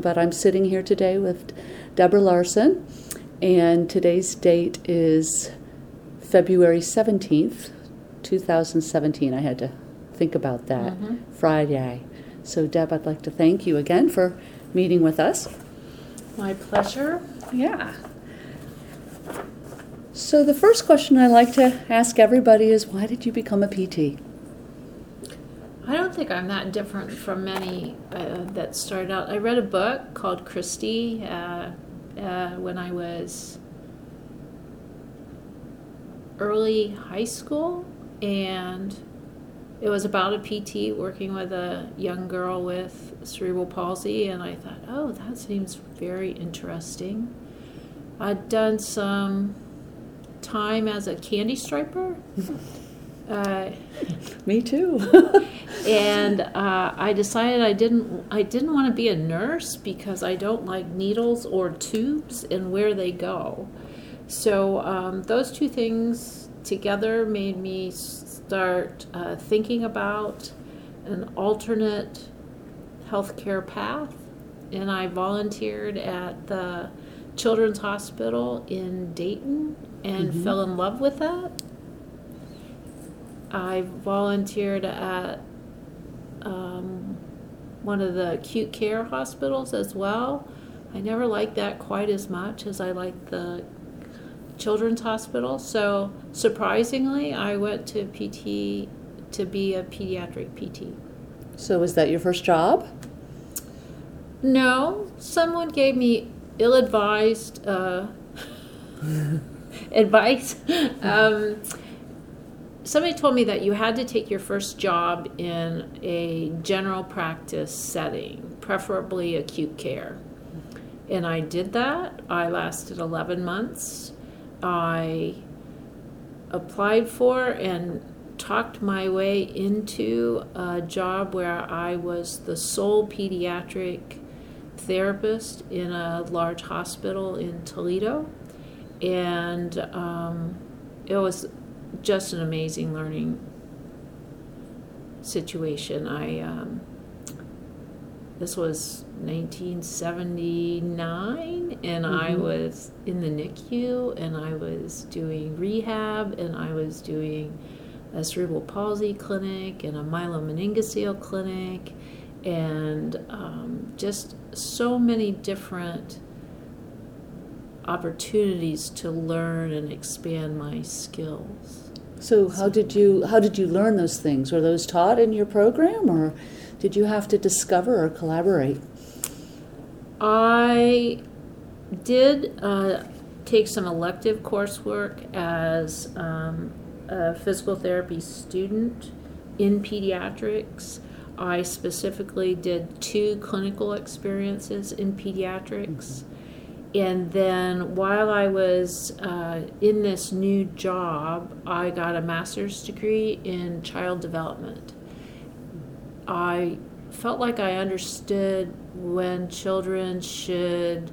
but I'm sitting here today with Deborah Larsen, and today's date is February 17th, 2017. I had to think about that. Mhm. Friday. So, Deb, I'd like to thank you again for meeting with us. My pleasure. Yeah. So, the first question I like to ask everybody is why did you become a PT? I don't think I'm that different from many uh, that started out. I read a book called Christie uh, uh, when I was early high school, and it was about a PT working with a young girl with cerebral palsy, and I thought, oh, that seems very interesting. I'd done some time as a candy striper. Uh, Me too. and uh, I decided I didn't I didn't want to be a nurse because I don't like needles or tubes and where they go. So um, those two things together made me start uh, thinking about an alternate healthcare path, and I volunteered at the Children's Hospital in Dayton and Mhm. fell in love with that. I volunteered at um, one of the acute care hospitals as well. I never liked that quite as much as I liked the children's hospital. So surprisingly, I went to PT to be a pediatric PT. so, was that your first job? No, someone gave me ill-advised uh, advice. Um, somebody told me that you had to take your first job in a general practice setting, preferably acute care. And I did that. I lasted 11 months. I applied for and talked my way into a job where I was the sole pediatric therapist in a large hospital in Toledo. And um, it was just an amazing learning situation. I um, this was 1979, and I Mhm. was in the NICU, and I was doing rehab, and I was doing a cerebral palsy clinic and a myelomeningocele clinic, and um, just so many different opportunities to learn and expand my skills. So, how did you how did you learn those things? Were those taught in your program, or did you have to discover or collaborate? I did uh, take some elective coursework as um, a physical therapy student in pediatrics. I specifically did two clinical experiences in pediatrics. And then while I was uh, in this new job, I got a master's degree in child development. I felt like I understood when children should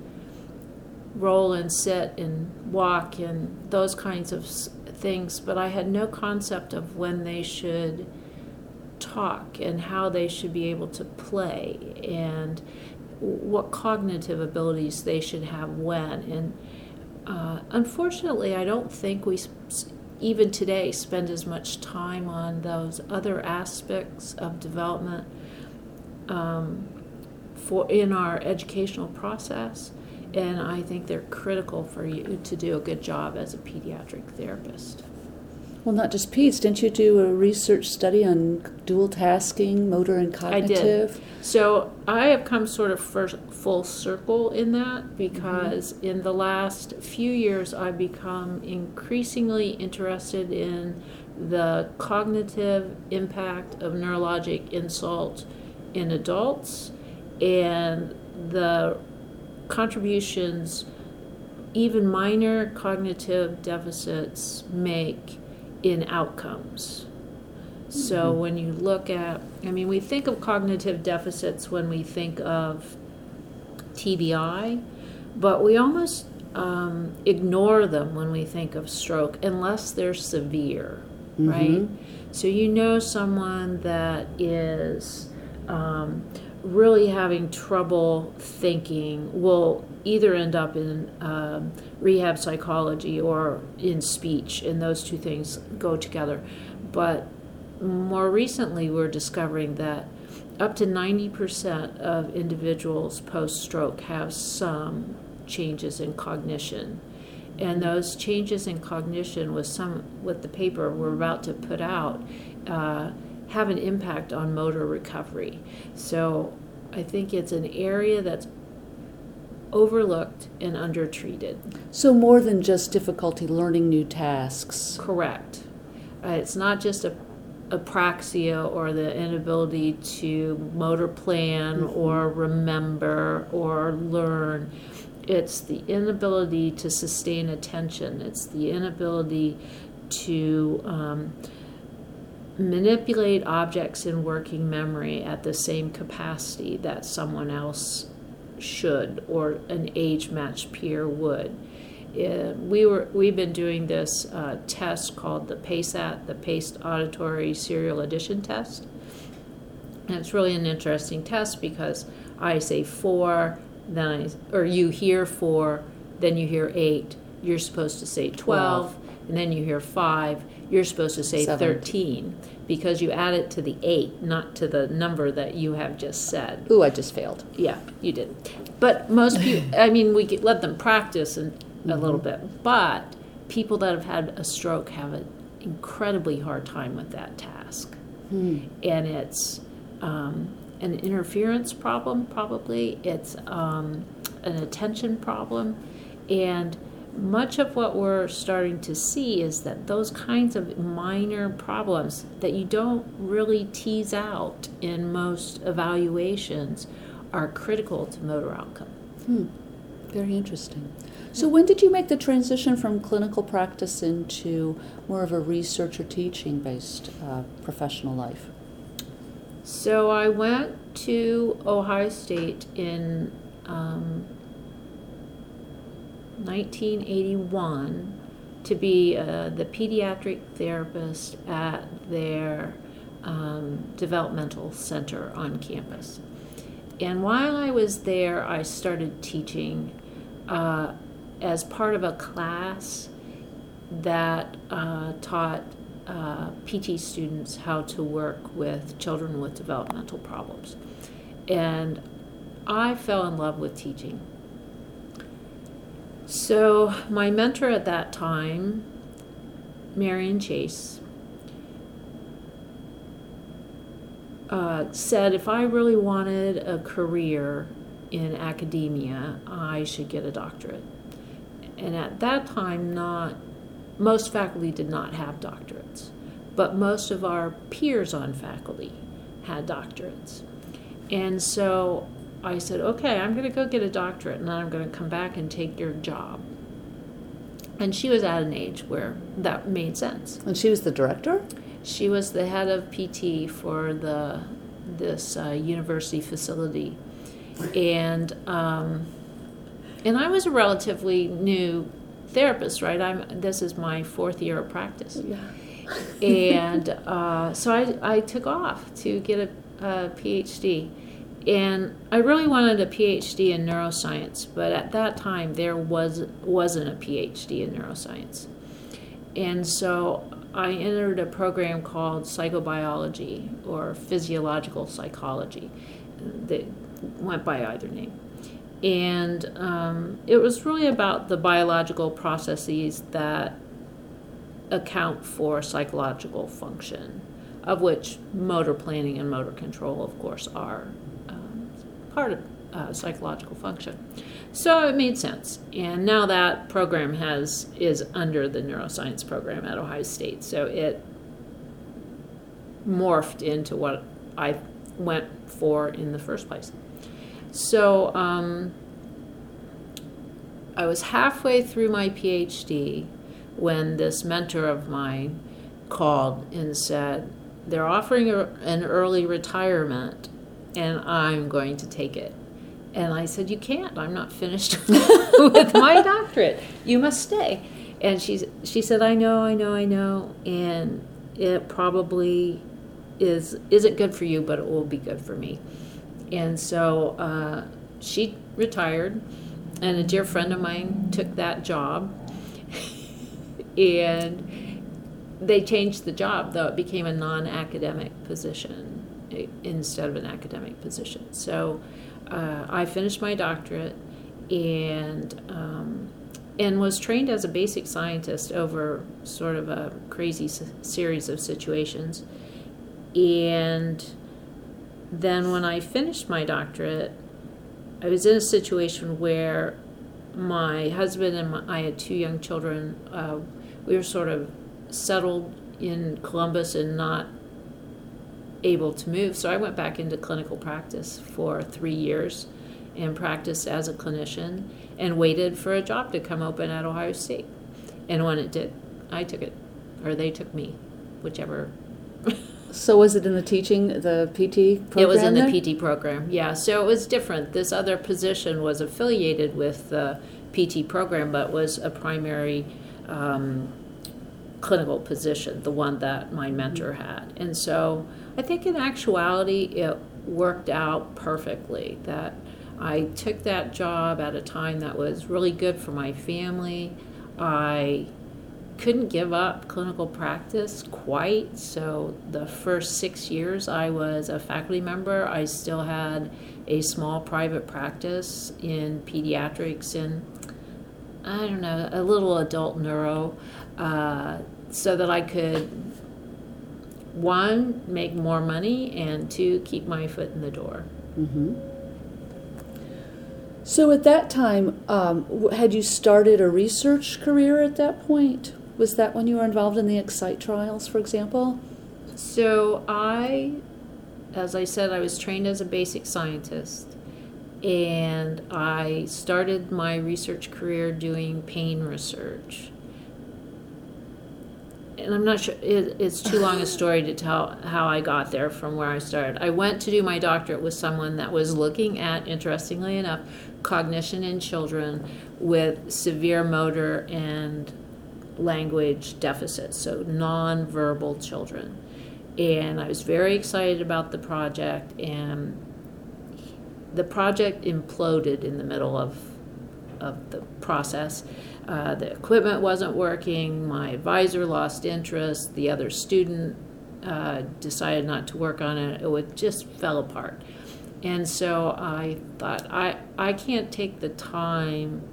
roll and sit and walk and those kinds of things, but I had no concept of when they should talk and how they should be able to play and what cognitive abilities they should have when. And uh, unfortunately, I don't think we, even today, spend as much time on those other aspects of development um, for in our educational process. And I think they're critical for you to do a good job as a pediatric therapist. Well, not just peds. Didn't you do a research study on dual tasking, motor and cognitive? I did. So I have come sort of first, full circle in that because mm-hmm. in the last few years I've become increasingly interested in the cognitive impact of neurologic insult in adults and the contributions even minor cognitive deficits make in outcomes. So when you look at, I mean, we think of cognitive deficits when we think of TBI, but we almost um, ignore them when we think of stroke unless they're severe, right? So you know someone that is um, really having trouble thinking will either end up in um, rehab psychology or in speech, and those two things go together. But more recently, we're discovering that up to 90% of individuals post stroke have some changes in cognition. And those changes in cognition with some with the paper we're about to put out uh, have an impact on motor recovery. So I think it's an area that's overlooked and undertreated. So, more than just difficulty learning new tasks. Correct. Uh, it's not just a apraxia or the inability to motor plan mm-hmm. or remember or learn. It's the inability to sustain attention. It's the inability to um, manipulate objects in working memory at the same capacity that someone else should or an age matched peer would. Uh, we were we've been doing this uh, test called the PASAT, the Paced Auditory Serial Addition Test, and it's really an interesting test because I say four, then I or you hear four, then you hear eight. You're supposed to say 12, 12. and then you hear five. You're supposed to say Seven. 13 because you add it to the eight, not to the number that you have just said. Ooh, I just failed. Yeah, you did. But most people, I mean, we let them practice and mm-hmm. a little bit, but people that have had a stroke have an incredibly hard time with that task. Hmm. And it's um, an interference problem, probably. It's um, an attention problem. And much of what we're starting to see is that those kinds of minor problems that you don't really tease out in most evaluations are critical to motor outcome. Hmm. Very interesting. So, when did you make the transition from clinical practice into more of a research or teaching based uh, professional life? So, I went to Ohio State in um, 1981 to be uh, the pediatric therapist at their um, developmental center on campus. And while I was there, I started teaching uh, as part of a class that uh, taught uh, PT students how to work with children with developmental problems. And I fell in love with teaching. So, my mentor at that time, Marion Chase, uh, said if I really wanted a career in academia, I should get a doctorate. And at that time, not most faculty did not have doctorates, but most of our peers on faculty had doctorates. And so I said, okay, I'm going to go get a doctorate and then I'm going to come back and take your job. And she was at an age where that made sense. And she was the director? She was the head of PT for the this uh, university facility, and um, and I was a relatively new therapist, right? I'm this is my fourth year of practice, yeah. and uh, so I I took off to get a, a PhD and I really wanted a PhD in neuroscience, but at that time there was wasn't a PhD in neuroscience, and so I entered a program called psychobiology or physiological psychology that went by either name. And um, it was really about the biological processes that account for psychological function, of which motor planning and motor control, of course, are part of uh, psychological function. So it made sense. And now that program has is under the neuroscience program at Ohio State. So it morphed into what I went for in the first place. So um, I was halfway through my PhD when this mentor of mine called and said, They're offering a, an early retirement, and I'm going to take it. And I said, You can't. I'm not finished with my doctorate. You must stay. And she, she said, I know, I know, I know. And it probably is isn't good for you, but it will be good for me. And so uh, she retired, and a dear friend of mine took that job. and they changed the job, though it became a non academic position instead of an academic position. So uh, I finished my doctorate and um, and was trained as a basic scientist over sort of a crazy s- series of situations. And then when I finished my doctorate, I was in a situation where my husband and my, I had two young children. Uh, we were sort of settled in Columbus and not able to move. So I went back into clinical practice for three years and practiced as a clinician and waited for a job to come open at Ohio State. And when it did, I took it, or they took me, whichever. So was it in the teaching, the PT program? it was in the? PT program, yeah. So it was different. This other position was affiliated with the PT program, but was a primary um, clinical position, the one that my mentor had. And so I think in actuality, it worked out perfectly that I took that job at a time that was really good for my family. I couldn't give up clinical practice quite. So the first six years I was a faculty member, I still had a small private practice in pediatrics and I don't know, a little adult neuro, uh, so that I could one make more money and two keep my foot in the door. hmm So at that time, um, had you started a research career at that point? Was that when you were involved in the Excite trials, for example? So I, as I said, I was trained as a basic scientist, and I started my research career doing pain research. And I'm not sure, it, it's too long a story to tell how I got there from where I started. I went to do my doctorate with someone that was looking at, interestingly enough, cognition in children with severe motor and language deficits, so nonverbal children. And I was very excited about the project, and the project imploded in the middle of, of the process. Uh, the equipment wasn't working, my advisor lost interest, the other student uh, decided not to work on it, it just fell apart. And so I thought, I, I can't take the time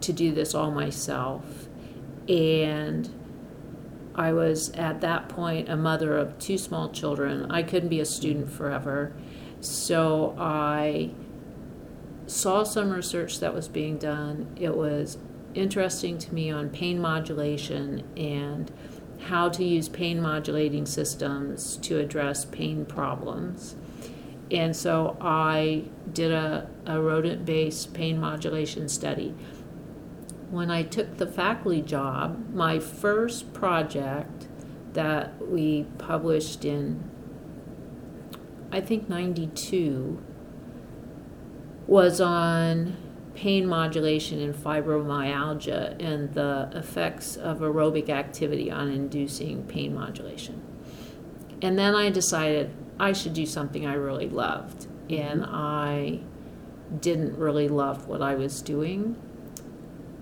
to do this all myself. And I was at that point a mother of two small children. I couldn't be a student forever. So I saw some research that was being done. It was interesting to me on pain modulation and how to use pain modulating systems to address pain problems. And so I did a, a rodent based pain modulation study. When I took the faculty job, my first project that we published in, I think, 92 was on pain modulation and fibromyalgia and the effects of aerobic activity on inducing pain modulation. And then I decided I should do something I really loved. Mm-hmm. And I didn't really love what I was doing.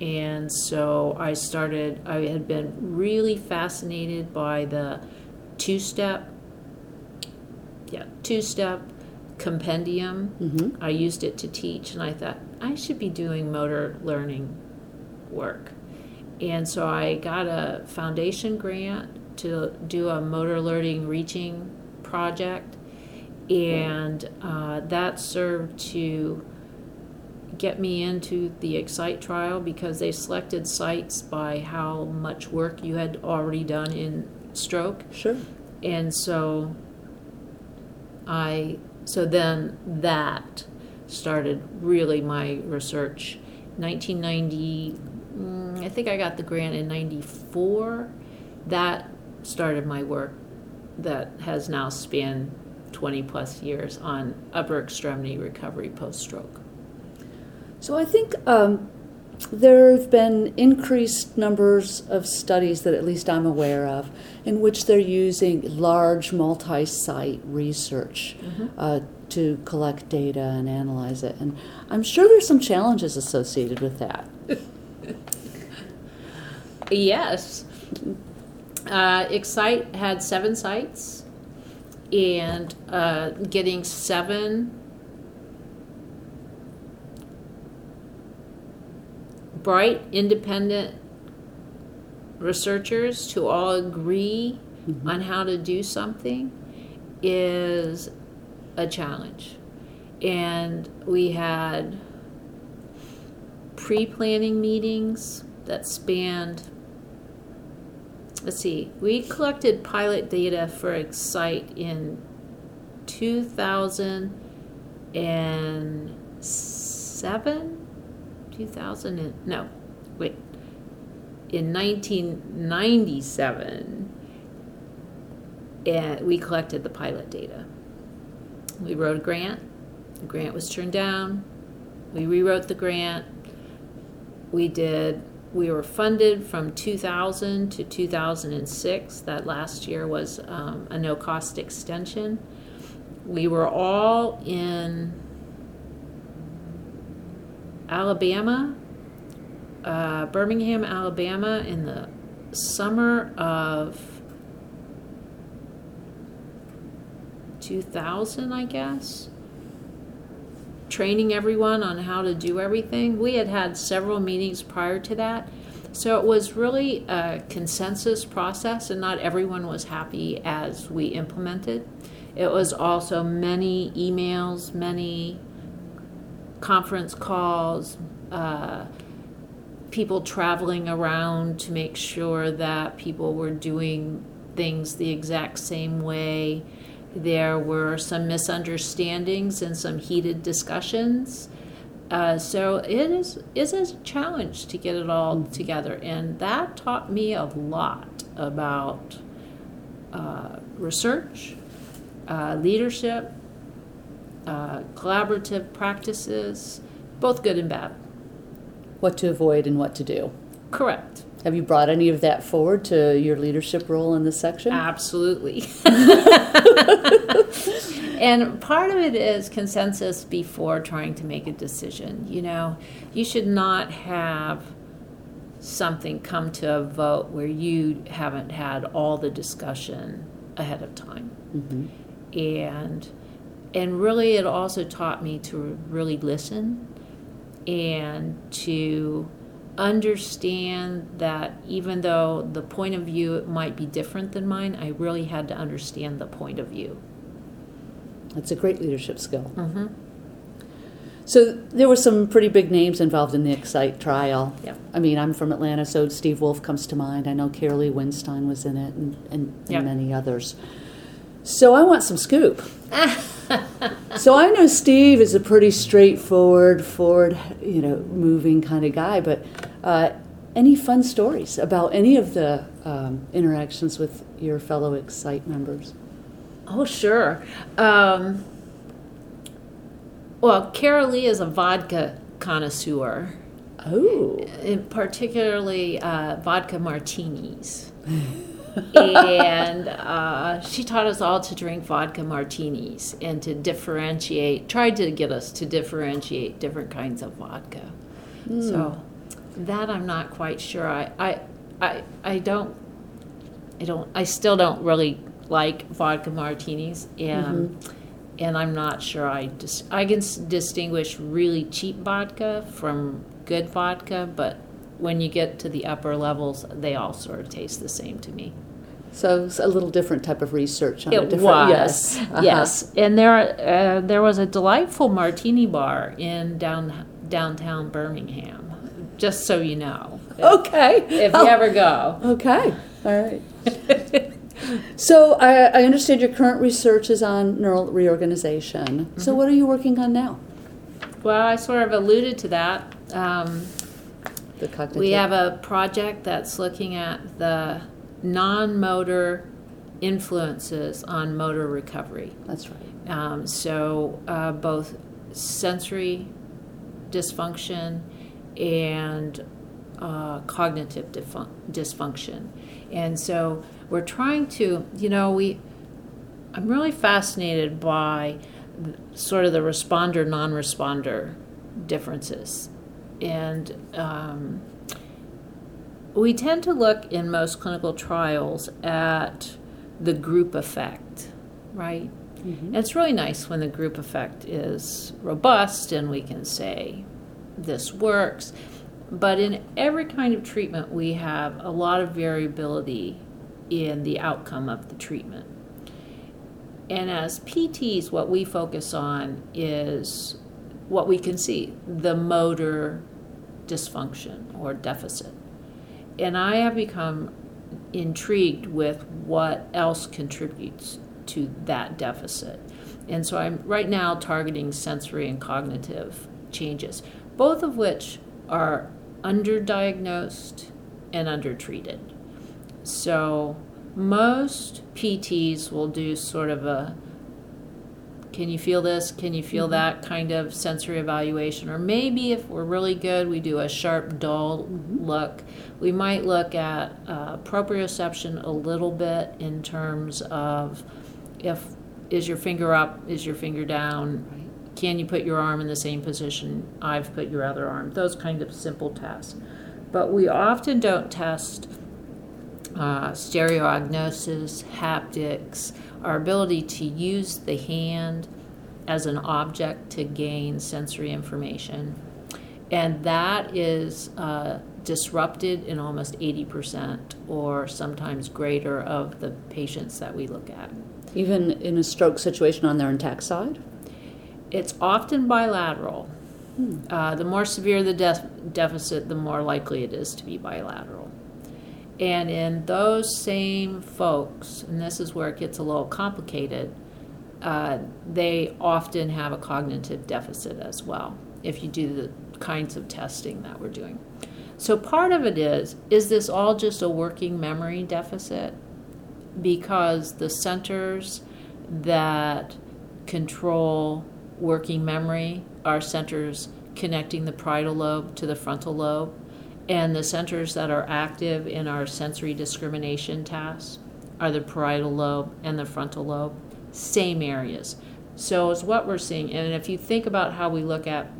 And so I started, I had been really fascinated by the two step, yeah, two step compendium. Mm-hmm. I used it to teach, and I thought I should be doing motor learning work. And so I got a foundation grant to do a motor learning reaching project, and uh, that served to get me into the Excite trial because they selected sites by how much work you had already done in stroke. Sure. And so I so then that started really my research. 1990, mm, I think I got the grant in 94. That started my work that has now spanned 20 plus years on upper extremity recovery post stroke. So I think um, there have been increased numbers of studies that at least I'm aware of in which they're using large multi-site research. Uh, to collect data and analyze it. And I'm sure there's some challenges associated with that. Yes. Uh, Excite had seven sites, and uh, getting seven bright, independent researchers to all agree mm-hmm. on how to do something is a challenge. And we had pre planning meetings that spanned let's see, we collected pilot data for Excite in 2007? 2000 and, no, wait. In 1997, and we collected the pilot data. We wrote a grant. The grant was turned down. We rewrote the grant. We did we were funded from 2000 to 2006. That last year was um, a no cost extension. We were all in Alabama, uh, Birmingham, Alabama, in the summer of 2000, I guess training everyone on how to do everything. We had had several meetings prior to that. So it was really a consensus process, and not everyone was happy as we implemented. It was also many emails, many conference calls, uh, people traveling around to make sure that people were doing things the exact same way. There were some misunderstandings and some heated discussions. Uh, so it is is a challenge to get it all together, and that taught me a lot about uh, research, uh, leadership, uh, collaborative practices, both good and bad. What to avoid and what to do. Correct. Have you brought any of that forward to your leadership role in this section? Absolutely. and part of it is consensus before trying to make a decision. You know, you should not have something come to a vote where you haven't had all the discussion ahead of time. Mm-hmm. And and really it also taught me to really listen and to understand that even though the point of view might be different than mine, I really had to understand the point of view. That's a great leadership skill. Mm-hmm. So there were some pretty big names involved in the Excite trial. Yeah. I mean, I'm from Atlanta, so Steve Wolf comes to mind. I know Carolee Winstein was in it, and, and, and Yeah. many others. So I want some scoop. so I know Steve is a pretty straightforward, forward, you know, moving kind of guy. But uh, any fun stories about any of the um, interactions with your fellow Excite members? Oh, sure. Um, well, Carolee is a vodka connoisseur, Oh, and particularly uh, vodka martinis. and uh, she taught us all to drink vodka martinis and to differentiate, tried to get us to differentiate different kinds of vodka. So that I'm not quite sure. I, I, I, I don't, I don't, I still don't really like vodka martinis, and and I'm not sure I dis- I can s- distinguish really cheap vodka from good vodka, but when you get to the upper levels, they all sort of taste the same to me. So it's a little different type of research on a It different. was, Yes, uh-huh. yes, and there uh, there was a delightful martini bar in down downtown Birmingham. Just so you know, Okay. if Oh, you ever go. Okay. All right. So I, I understand your current research is on neural reorganization. So Mm-hmm. what are you working on now? Well, I sort of alluded to that. Um, The cognitive. We have a project that's looking at the non-motor influences on motor recovery. That's right. Um, so uh, both sensory dysfunction and uh, cognitive defun- dysfunction. And so we're trying to, you know, we. I'm really fascinated by sort of the responder non responder differences. And um, we tend to look in most clinical trials at the group effect, right? Mm-hmm. It's really nice when the group effect is robust and we can say this works. But in every kind of treatment, we have a lot of variability in the outcome of the treatment. And as PTs, what we focus on is what we can see the motor dysfunction or deficit. And I have become intrigued with what else contributes to that deficit. And so I'm right now targeting sensory and cognitive changes, both of which are underdiagnosed and undertreated. So most PTs will do sort of a can you feel this? Can you feel mm-hmm. that kind of sensory evaluation? Or maybe if we're really good, we do a sharp, dull mm-hmm. look. We might look at uh, proprioception a little bit in terms of if is your finger up, is your finger down, right. can you put your arm in the same position I've put your other arm? Those kind of simple tests. But we often don't test uh, stereognosis, haptics, our ability to use the hand as an object to gain sensory information. And that is uh, disrupted in almost 80% or sometimes greater of the patients that we look at. Even in a stroke situation on their intact side? It's often bilateral. Hmm. Uh, the more severe the de- deficit, the more likely it is to be bilateral. And in those same folks, and this is where it gets a little complicated, uh, they often have a cognitive deficit as well if you do the kinds of testing that we're doing. So part of it is is this all just a working memory deficit? Because the centers that control working memory are centers connecting the parietal lobe to the frontal lobe and the centers that are active in our sensory discrimination tasks are the parietal lobe and the frontal lobe, same areas. So it's what we're seeing. And if you think about how we look at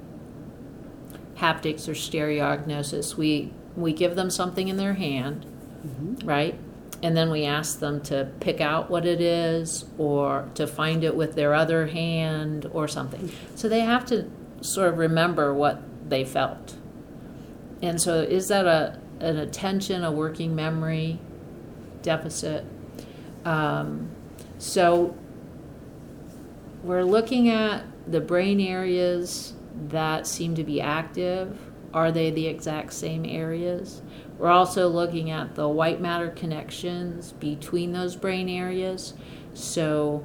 haptics or stereognosis, we we give them something in their hand, mm-hmm. right? And then we ask them to pick out what it is or to find it with their other hand or something. So they have to sort of remember what they felt and so, is that a an attention, a working memory deficit? Um, so, we're looking at the brain areas that seem to be active. Are they the exact same areas? We're also looking at the white matter connections between those brain areas. So,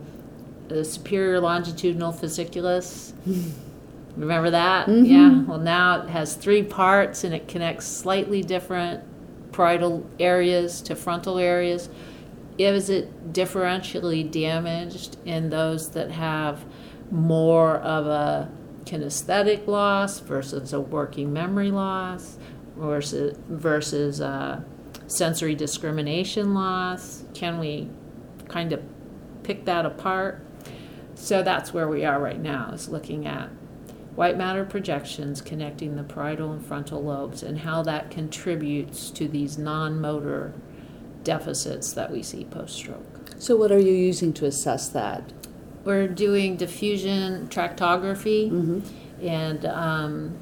the superior longitudinal fasciculus. Remember that? Mm-hmm. Yeah. Well, now it has three parts and it connects slightly different parietal areas to frontal areas. Is it differentially damaged in those that have more of a kinesthetic loss versus a working memory loss versus versus a sensory discrimination loss? Can we kind of pick that apart? So that's where we are right now is looking at white matter projections connecting the parietal and frontal lobes and how that contributes to these non motor deficits that we see post stroke. So, what are you using to assess that? We're doing diffusion tractography mm-hmm. and um,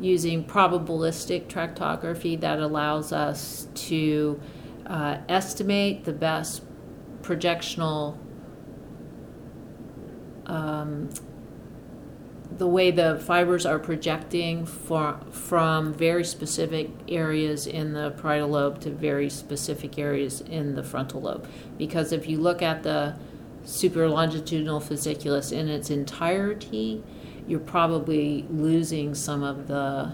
using probabilistic tractography that allows us to uh, estimate the best projectional um, the way the fibers are projecting for, from very specific areas in the parietal lobe to very specific areas in the frontal lobe. Because if you look at the super longitudinal fasciculus in its entirety, you're probably losing some of the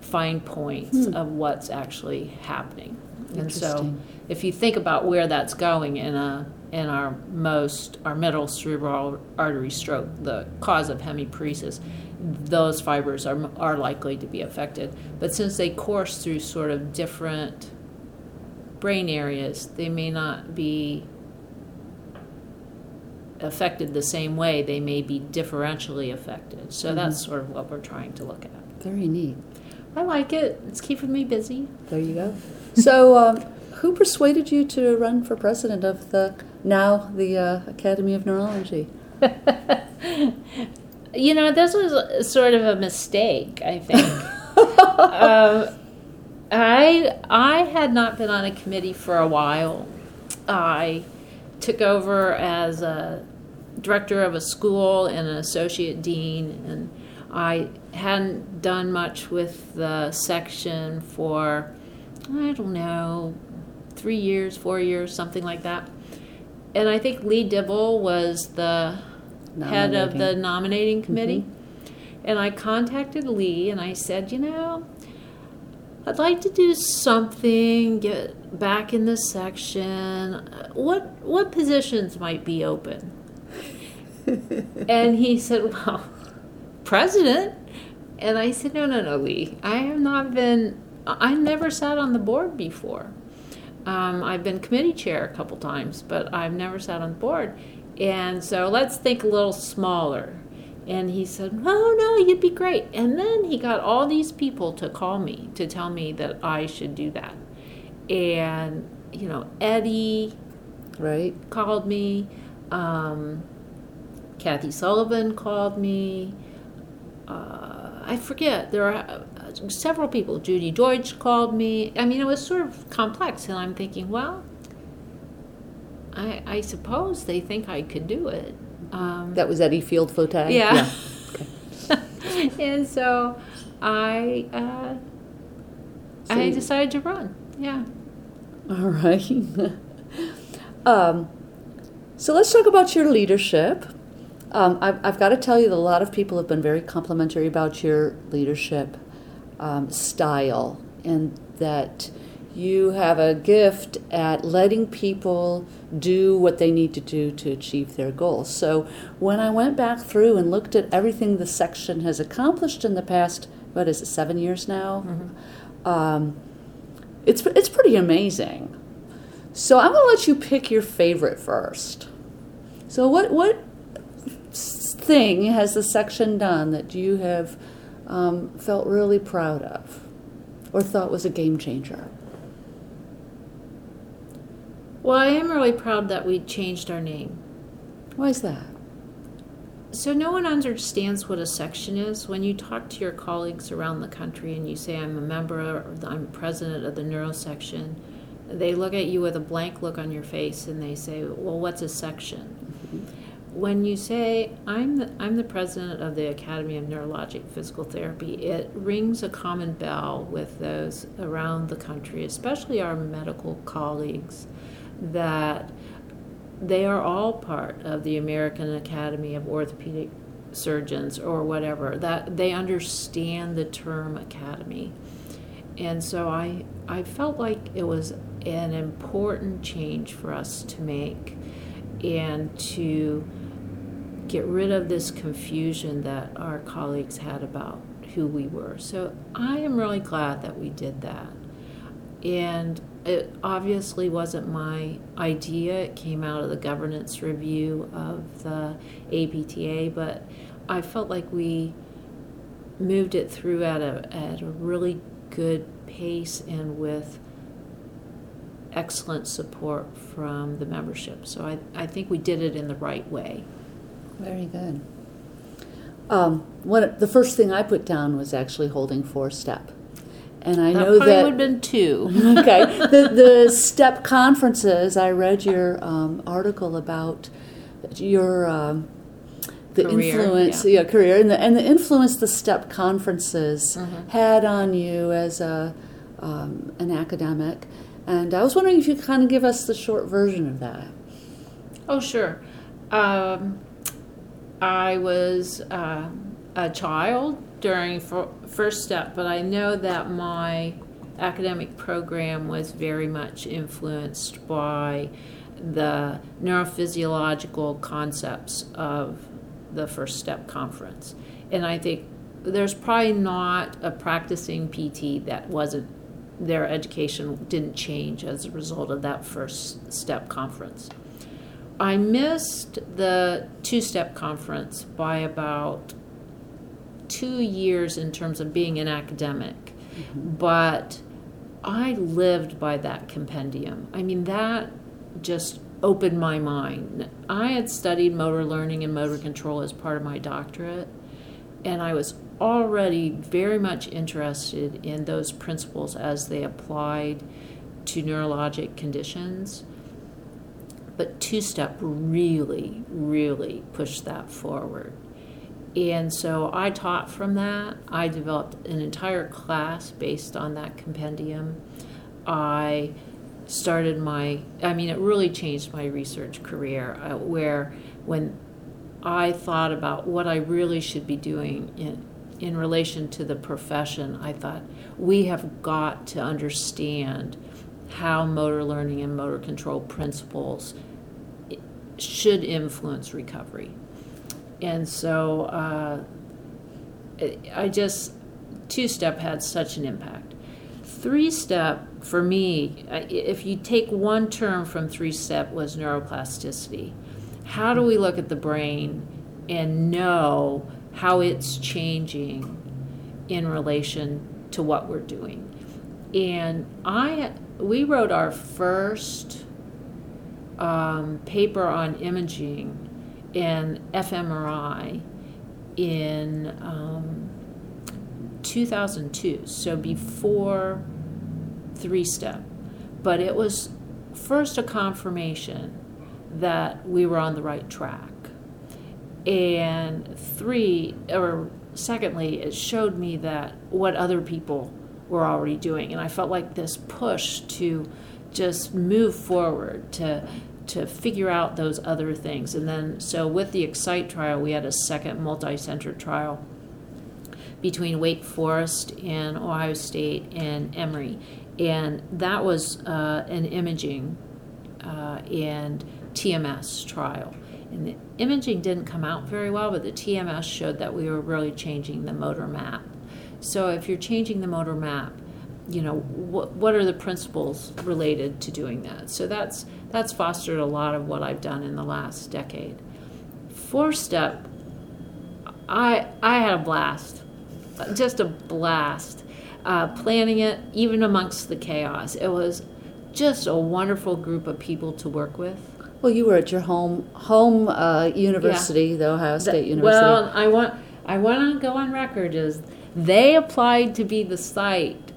fine points hmm. of what's actually happening. And so if you think about where that's going in a in our most our middle cerebral artery stroke, the cause of hemiparesis, those fibers are are likely to be affected. But since they course through sort of different brain areas, they may not be affected the same way, they may be differentially affected. So Mhm. that's sort of what we're trying to look at. Very neat. I like it. It's keeping me busy. There you go. So, um, who persuaded you to run for president of the now the uh, Academy of Neurology? You know, this was sort of a mistake, I think. um, I I had not been on a committee for a while. I took over as a director of a school and an associate dean, and I hadn't done much with the section for I don't know three years, four years, something like that. And I think Lee Dibble was the head of the Nominating. nominating mm-hmm. committee. And I contacted Lee and I said, you know, I'd like to do something, get back in the section. What what positions might be open? and he said, well, president. And I said, no, no, no, Lee. I have not been. I never sat on the board before. Um, I've been committee chair a couple times, but I've never sat on the board. And so let's think a little smaller. And he said, No, no, you'd be great. And then he got all these people to call me to tell me that I should do that. And, you know, Eddie Right. called me, um, Kathy Sullivan called me. Uh, I forget, there are several people. Judy Deutsch called me. I mean, it was sort of complex. And I'm thinking, well, I, I suppose they think I could do it. Um, That was Eddie Field-Fote? yeah. and so I uh, So I decided to run. Yeah. All right. um, so let's talk about your leadership. Um, I've, I've got to tell you that a lot of people have been very complimentary about your leadership um, style, and that you have a gift at letting people do what they need to do to achieve their goals. So when I went back through and looked at everything the section has accomplished in the past, what is it, seven years now? Um, it's it's pretty amazing. So I'm going to let you pick your favorite first. So what what thing has the section done that you have um, felt really proud of, or thought was a game changer? Well, I am really proud that we changed our name. Why is that? So no one understands what a section is. When you talk to your colleagues around the country and you say I'm a member or I'm president of the neuro section, they look at you with a blank look on your face and they say, "Well, what's a section?" When you say I'm the, I'm the president of the Academy of Neurologic Physical Therapy, it rings a common bell with those around the country, especially our medical colleagues, that they are all part of the American Academy of Orthopedic Surgeons or whatever. That they understand the term academy. And so I I felt like it was an important change for us to make and to get rid of this confusion that our colleagues had about who we were. So I am really glad that we did that. And it obviously wasn't my idea. It came out of the governance review of the APTA, but I felt like we moved it through at a, at a really good pace and with excellent support from the membership. So I, I think we did it in the right way. Very good. Um, what the first thing I put down was actually holding four step, and I that know that would have been two. okay. The, the STEP conferences, I read your um, article about your um, the Career, influence, yeah. yeah. career, and the, and the influence the STEP conferences Mhm. had on you as a um, an academic. And I was wondering if you could kind of give us the short version of that. Oh, sure. Um, I was uh, a child during fir- first step, but I know that my academic program was very much influenced by the neurophysiological concepts of the first step conference. And I think there's probably not a practicing PT that wasn't their education didn't change as a result of that first step conference I missed the two step conference by about two years in terms of being an academic, mm-hmm. but I lived by that compendium. I mean, that just opened my mind. I had studied motor learning and motor control as part of my doctorate, and I was already very much interested in those principles as they applied to neurologic conditions. But two step really, really pushed that forward. And so I taught from that. I developed an entire class based on that compendium. I started my, I mean, it really changed my research career, uh, where when I thought about what I really should be doing in, in relation to the profession, I thought we have got to understand how motor learning and motor control principles should influence recovery. And so uh, I just, two step had such an impact. Three step, for me, if you take one term from three step, was neuroplasticity. How do we look at the brain and know how it's changing in relation to what we're doing? And I, we wrote our first um, paper on imaging in fMRI in um, 2002, so before three step. But it was first a confirmation that we were on the right track. And three, or secondly, it showed me that what other people were already doing. And I felt like this push to just move forward, to to figure out those other things. And then, so with the Excite trial, we had a second multi center trial between Wake Forest and Ohio State and Emory. And that was uh, an imaging uh, and TMS trial. And the imaging didn't come out very well, but the TMS showed that we were really changing the motor map. So if you're changing the motor map, you know what what are the principles related to doing that? So that's that's fostered a lot of what i've done in the last decade. Four step i i had a blast just a blast uh, planning it even amongst the chaos. It was just a wonderful group of people to work with. Well you were at your home home uh, university yeah. the ohio state the, university. Well i want i want to go on record as they applied to be the site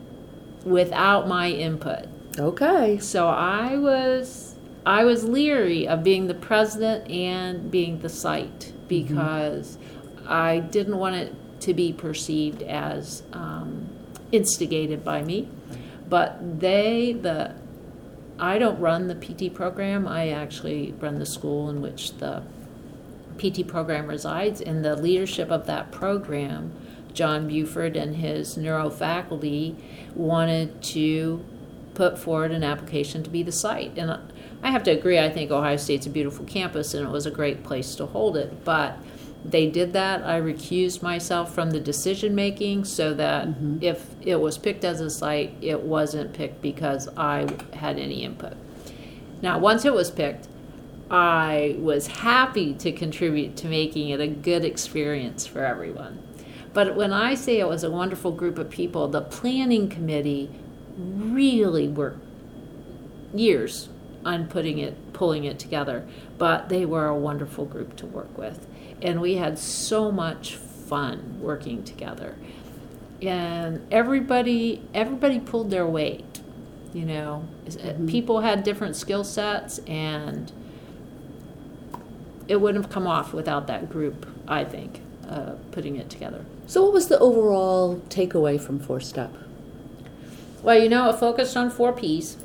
without my input. Okay. So I was I was leery of being the president and being the site because mm-hmm. I didn't want it to be perceived as um, instigated by me. But they the I don't run the PT program. I actually run the school in which the PT program resides, and the leadership of that program John Buford and his neuro faculty wanted to put forward an application to be the site. And I have to agree, I think Ohio State's a beautiful campus and it was a great place to hold it. But they did that. I recused myself from the decision making so that mm-hmm. if it was picked as a site, it wasn't picked because I had any input. Now, once it was picked, I was happy to contribute to making it a good experience for everyone. But when I say it was a wonderful group of people, the planning committee really worked years on putting it, pulling it together. But they were a wonderful group to work with, and we had so much fun working together. And everybody, everybody pulled their weight. You know, mm-hmm. people had different skill sets, and it wouldn't have come off without that group. I think uh, putting it together. So, what was the overall takeaway from Four Step? Well, you know, it focused on four P's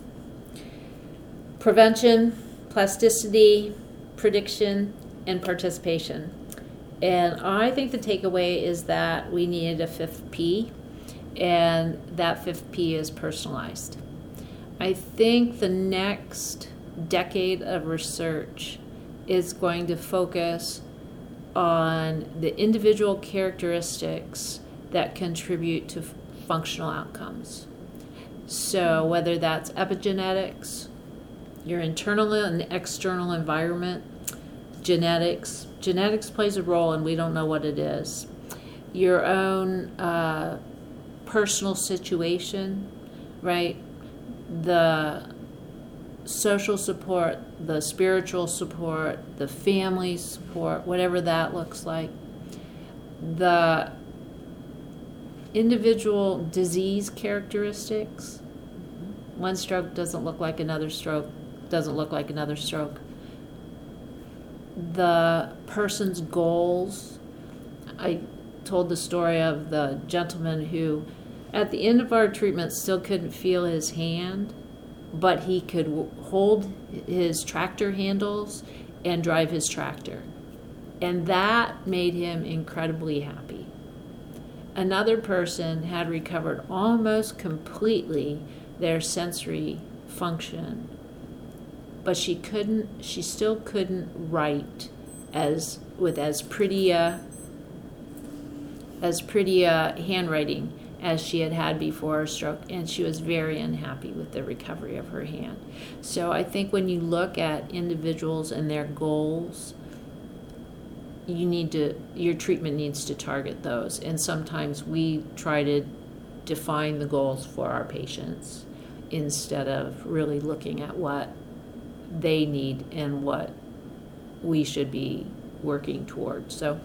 prevention, plasticity, prediction, and participation. And I think the takeaway is that we needed a fifth P, and that fifth P is personalized. I think the next decade of research is going to focus on the individual characteristics that contribute to functional outcomes. So, whether that's epigenetics, your internal and external environment, genetics. Genetics plays a role, and we don't know what it is. Your own uh, personal situation, right? The social support, the spiritual support, the family support, whatever that looks like. The individual disease characteristics. One stroke doesn't look like another stroke, doesn't look like another stroke. The person's goals. I told the story of the gentleman who, at the end of our treatment, still couldn't feel his hand, but he could hold his tractor handles and drive his tractor. And that made him incredibly happy. Another person had recovered almost completely their sensory function, but she couldn't, she still couldn't write as with as pretty a as pretty a handwriting as she had had before her stroke, and she was very unhappy with the recovery of her hand. So I think when you look at individuals and their goals, you need to your treatment needs to target those and sometimes we try to define the goals for our patients instead of really looking at what they need and what we should be working towards so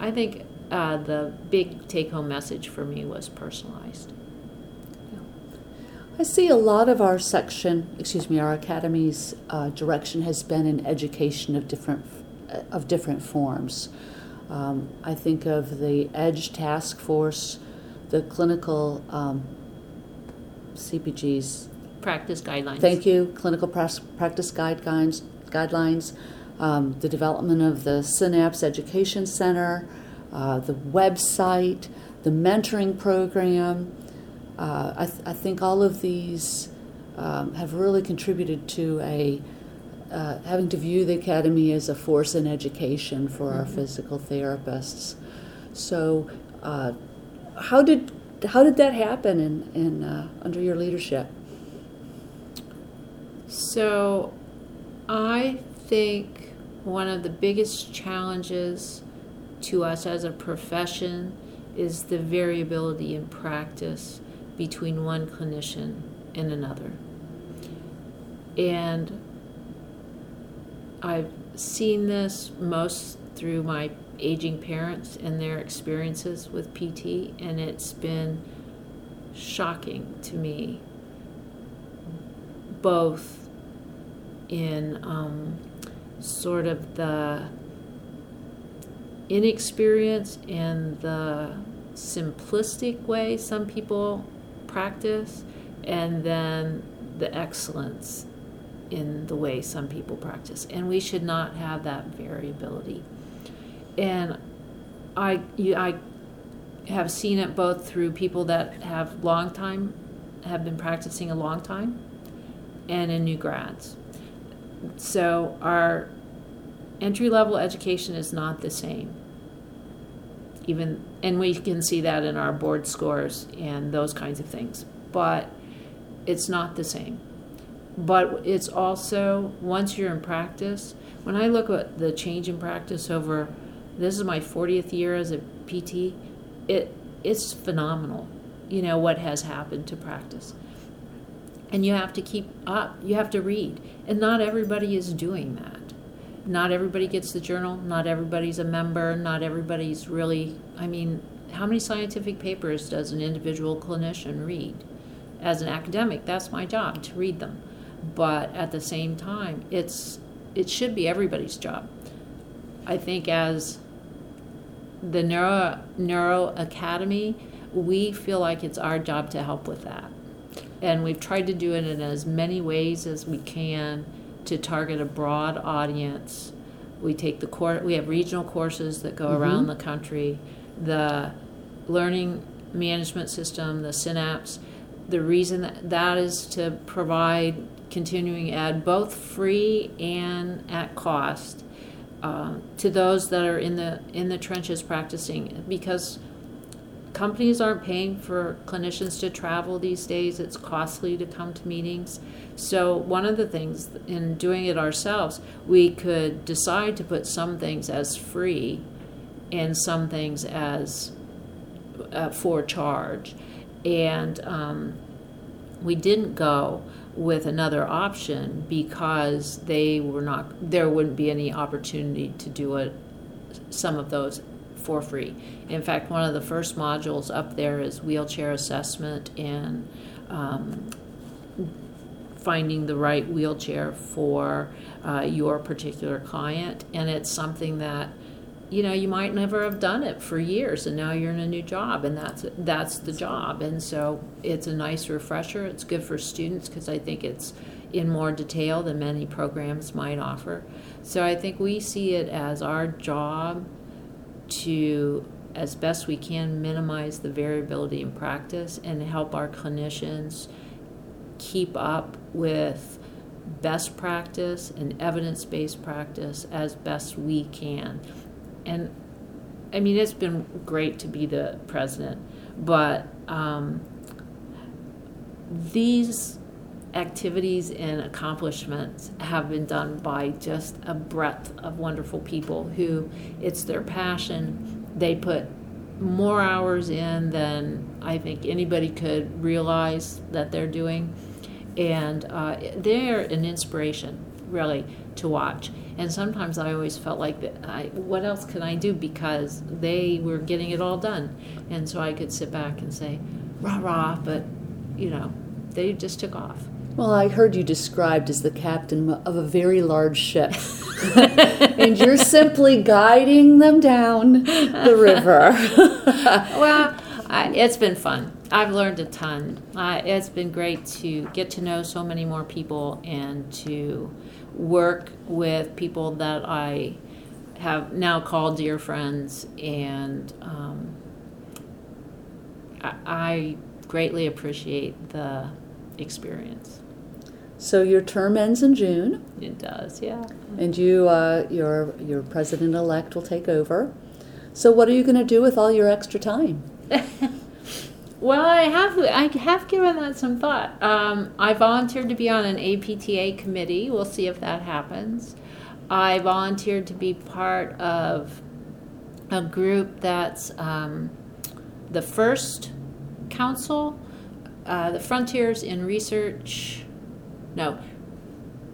i think uh, the big take-home message for me was personalized I see a lot of our section, excuse me, our academy's uh, direction has been in education of different of different forms. Um, I think of the EDGE task force, the clinical um, CPGs. practice guidelines Thank you. Clinical practice guidelines, guidelines, um, the development of the Synapse Education Center, uh, the website, the mentoring program. Uh, I, th- I think all of these um, have really contributed to a uh, having to view the academy as a force in education for our physical therapists. So, uh, how did how did that happen in, in uh, under your leadership? So, I think one of the biggest challenges to us as a profession is the variability in practice between one clinician and another. And I've seen this most through my aging parents and their experiences with PT, and it's been shocking to me both in um, sort of the inexperience and the simplistic way some people practice, and then the excellence in the way some people practice. And we should not have that variability. And I, you, I have seen it both through people that have long time, have been practicing a long time, and in new grads. So our entry level education is not the same. Even and we can see that in our board scores and those kinds of things. But it's not the same. But it's also once you're in practice, when I look at the change in practice over this is my 40th year as a PT, it it's phenomenal. You know what has happened to practice. And you have to keep up. You have to read. And not everybody is doing that not everybody gets the journal, not everybody's a member, not everybody's really, I mean, how many scientific papers does an individual clinician read? As an academic, that's my job to read them. But at the same time, it's it should be everybody's job. I think as the Neuro Neuro Academy, we feel like it's our job to help with that. And we've tried to do it in as many ways as we can to target a broad audience. We take the course, we have regional courses that go around the country. The learning management system, the Synapse, the reason that, that is to provide continuing ed, both free and at cost, uh, to those that are in the in the trenches practicing, because companies aren't paying for clinicians to travel these days. It's costly to come to meetings. So, one of the things in doing it ourselves, we could decide to put some things as free and some things as uh, for charge. And um, we didn't go with another option because they were not there wouldn't be any opportunity to do it some of those for free. In fact one of the first modules up there is wheelchair assessment and um, finding the right wheelchair for uh, your particular client. And it's something that you know you might never have done it for years and now you're in a new job and that's that's the job. And so it's a nice refresher. It's good for students because i think it's in more detail than many programs might offer. So i think we see it as our job to as best we can minimize the variability in practice and help our clinicians keep up with best practice and evidence-based practice as best we can. And I mean, it's been great to be the president, but um, these activities and accomplishments have been done by just a breadth of wonderful people who it's their passion. They put more hours in than I think anybody could realize that they're doing. And uh, they're an inspiration, really, to watch. And sometimes I always felt like, I, what else can I do? Because they were getting it all done. And so I could sit back and say, rah rah, but, you know, they just took off. Well, I heard you described as the captain of a very large ship. and you're simply guiding them down the river. well, I, it's been fun. I've learned a ton. Uh, it's been great to get to know so many more people and to work with people that I have now called dear friends, and um, I, I greatly appreciate the experience. So your term ends in June. It does, yeah. And you, uh, your your president elect, will take over. So what are you going to do with all your extra time? Well, I have I have given that some thought. Um, I volunteered to be on an APTA committee. We'll see if that happens. I volunteered to be part of a group that's um, the first council, uh, the Frontiers in Research. No,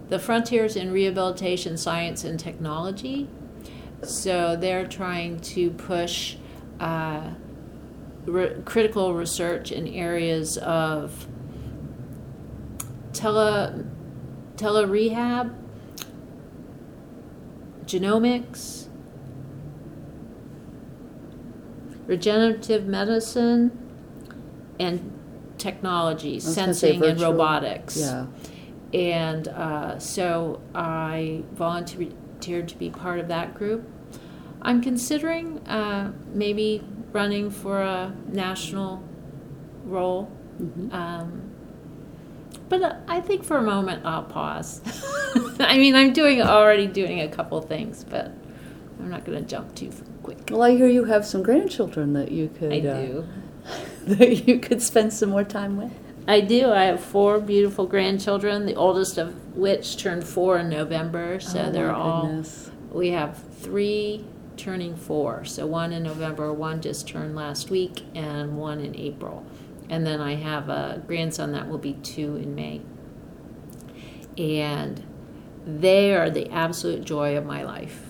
the Frontiers in Rehabilitation Science and Technology. So they're trying to push. Uh, re- critical research in areas of tele tele rehab, genomics, regenerative medicine, and technology, sensing and robotics. Yeah. And uh, so I volunteered to be part of that group. I'm considering uh, maybe running for a national role. Mm-hmm. Um, but I think for a moment I'll pause. I mean, I'm doing already doing a couple things, but I'm not going to jump too quick. Well, I hear you have some grandchildren that you could. I uh, that you could spend some more time with. I do. I have four beautiful grandchildren, the oldest of which turned four in November. So Oh, they're all. goodness. We have three turning four. So one in November, one just turned last week, and one in April. And then I have a grandson that will be two in May. And they are the absolute joy of my life.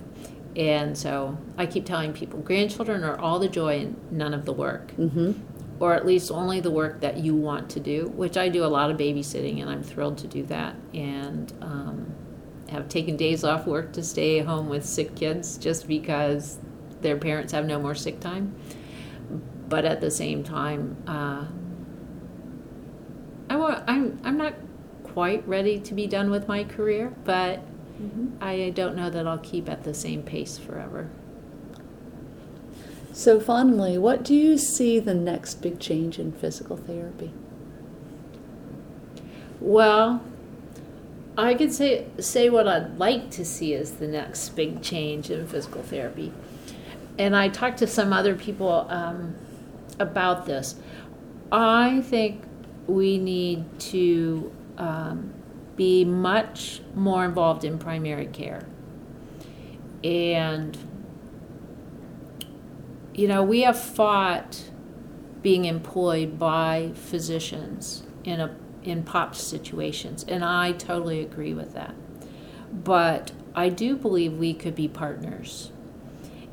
And so I keep telling people grandchildren are all the joy and none of the work. Mm-hmm. Or at least only the work that you want to do, which I do a lot of babysitting and I'm thrilled to do that. And um, have taken days off work to stay home with sick kids just because their parents have no more sick time. But at the same time, uh, I want, I'm, I'm not quite ready to be done with my career, but I don't know that I'll keep at the same pace forever. So, finally, what do you see the next big change in physical therapy? Well, I could say say what I'd like to see as the next big change in physical therapy. And I talked to some other people um, about this. I think we need to um, be much more involved in primary care. And, you know, we have fought being employed by physicians in a in POP situations, and I totally agree with that. But I do believe we could be partners,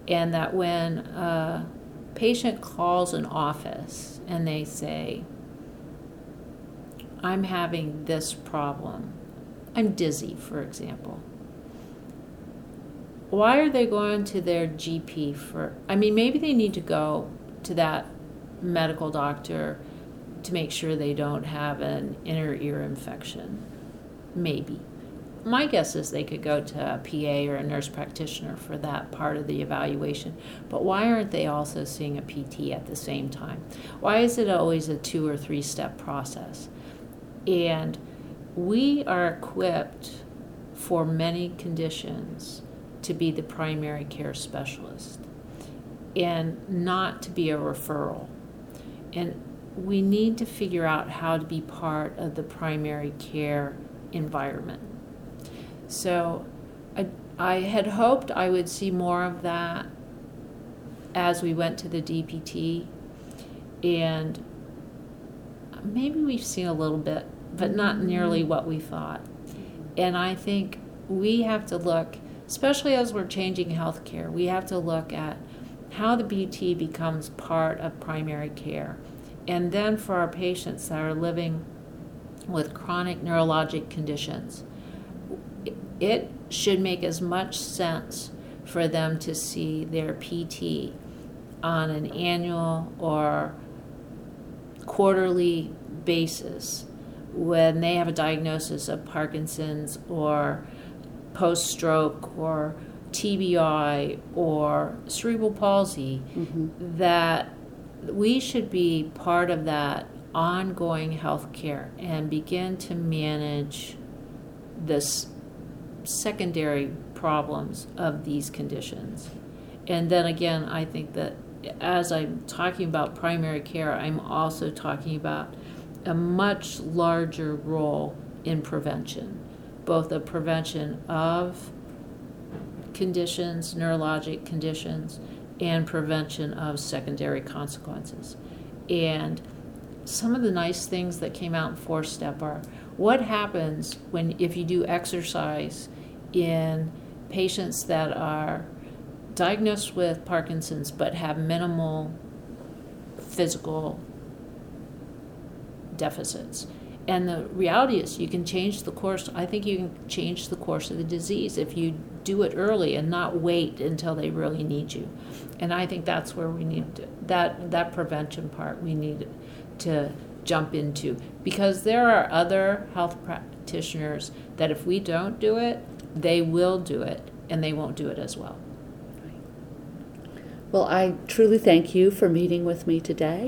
and that when a patient calls an office and they say, I'm having this problem. I'm dizzy, for example. Why are they going to their GP for? I mean, maybe they need to go to that medical doctor to make sure they don't have an inner ear infection. Maybe. My guess is they could go to a PA or a nurse practitioner for that part of the evaluation. But why aren't they also seeing a PT at the same time? Why is it always a two or three step process? And we are equipped for many conditions to be the primary care specialist and not to be a referral. And we need to figure out how to be part of the primary care environment. So I, I had hoped I would see more of that as we went to the DPT. And maybe we've seen a little bit, but not nearly mm-hmm. what we thought. And I think we have to look, especially as we're changing healthcare, we have to look at how the PT becomes part of primary care. And then for our patients that are living with chronic neurologic conditions, it should make as much sense for them to see their PT on an annual or quarterly basis when they have a diagnosis of Parkinson's or post stroke or TBI or cerebral palsy, Mm-hmm. that we should be part of that ongoing health care and begin to manage this secondary problems of these conditions. And then again, I think that as I'm talking about primary care, I'm also talking about a much larger role in prevention, both the prevention of conditions, neurologic conditions, and prevention of secondary consequences. And some of the nice things that came out in four step are what happens when if you do exercise in patients that are diagnosed with Parkinson's but have minimal physical deficits. And the reality is, you can change the course. I think you can change the course of the disease if you do it early and not wait until they really need you. And I think that's where we need to, that that prevention part we need to jump into because there are other health practitioners that if we don't do it, they will do it and they won't do it as well. Well, I truly thank you for meeting with me today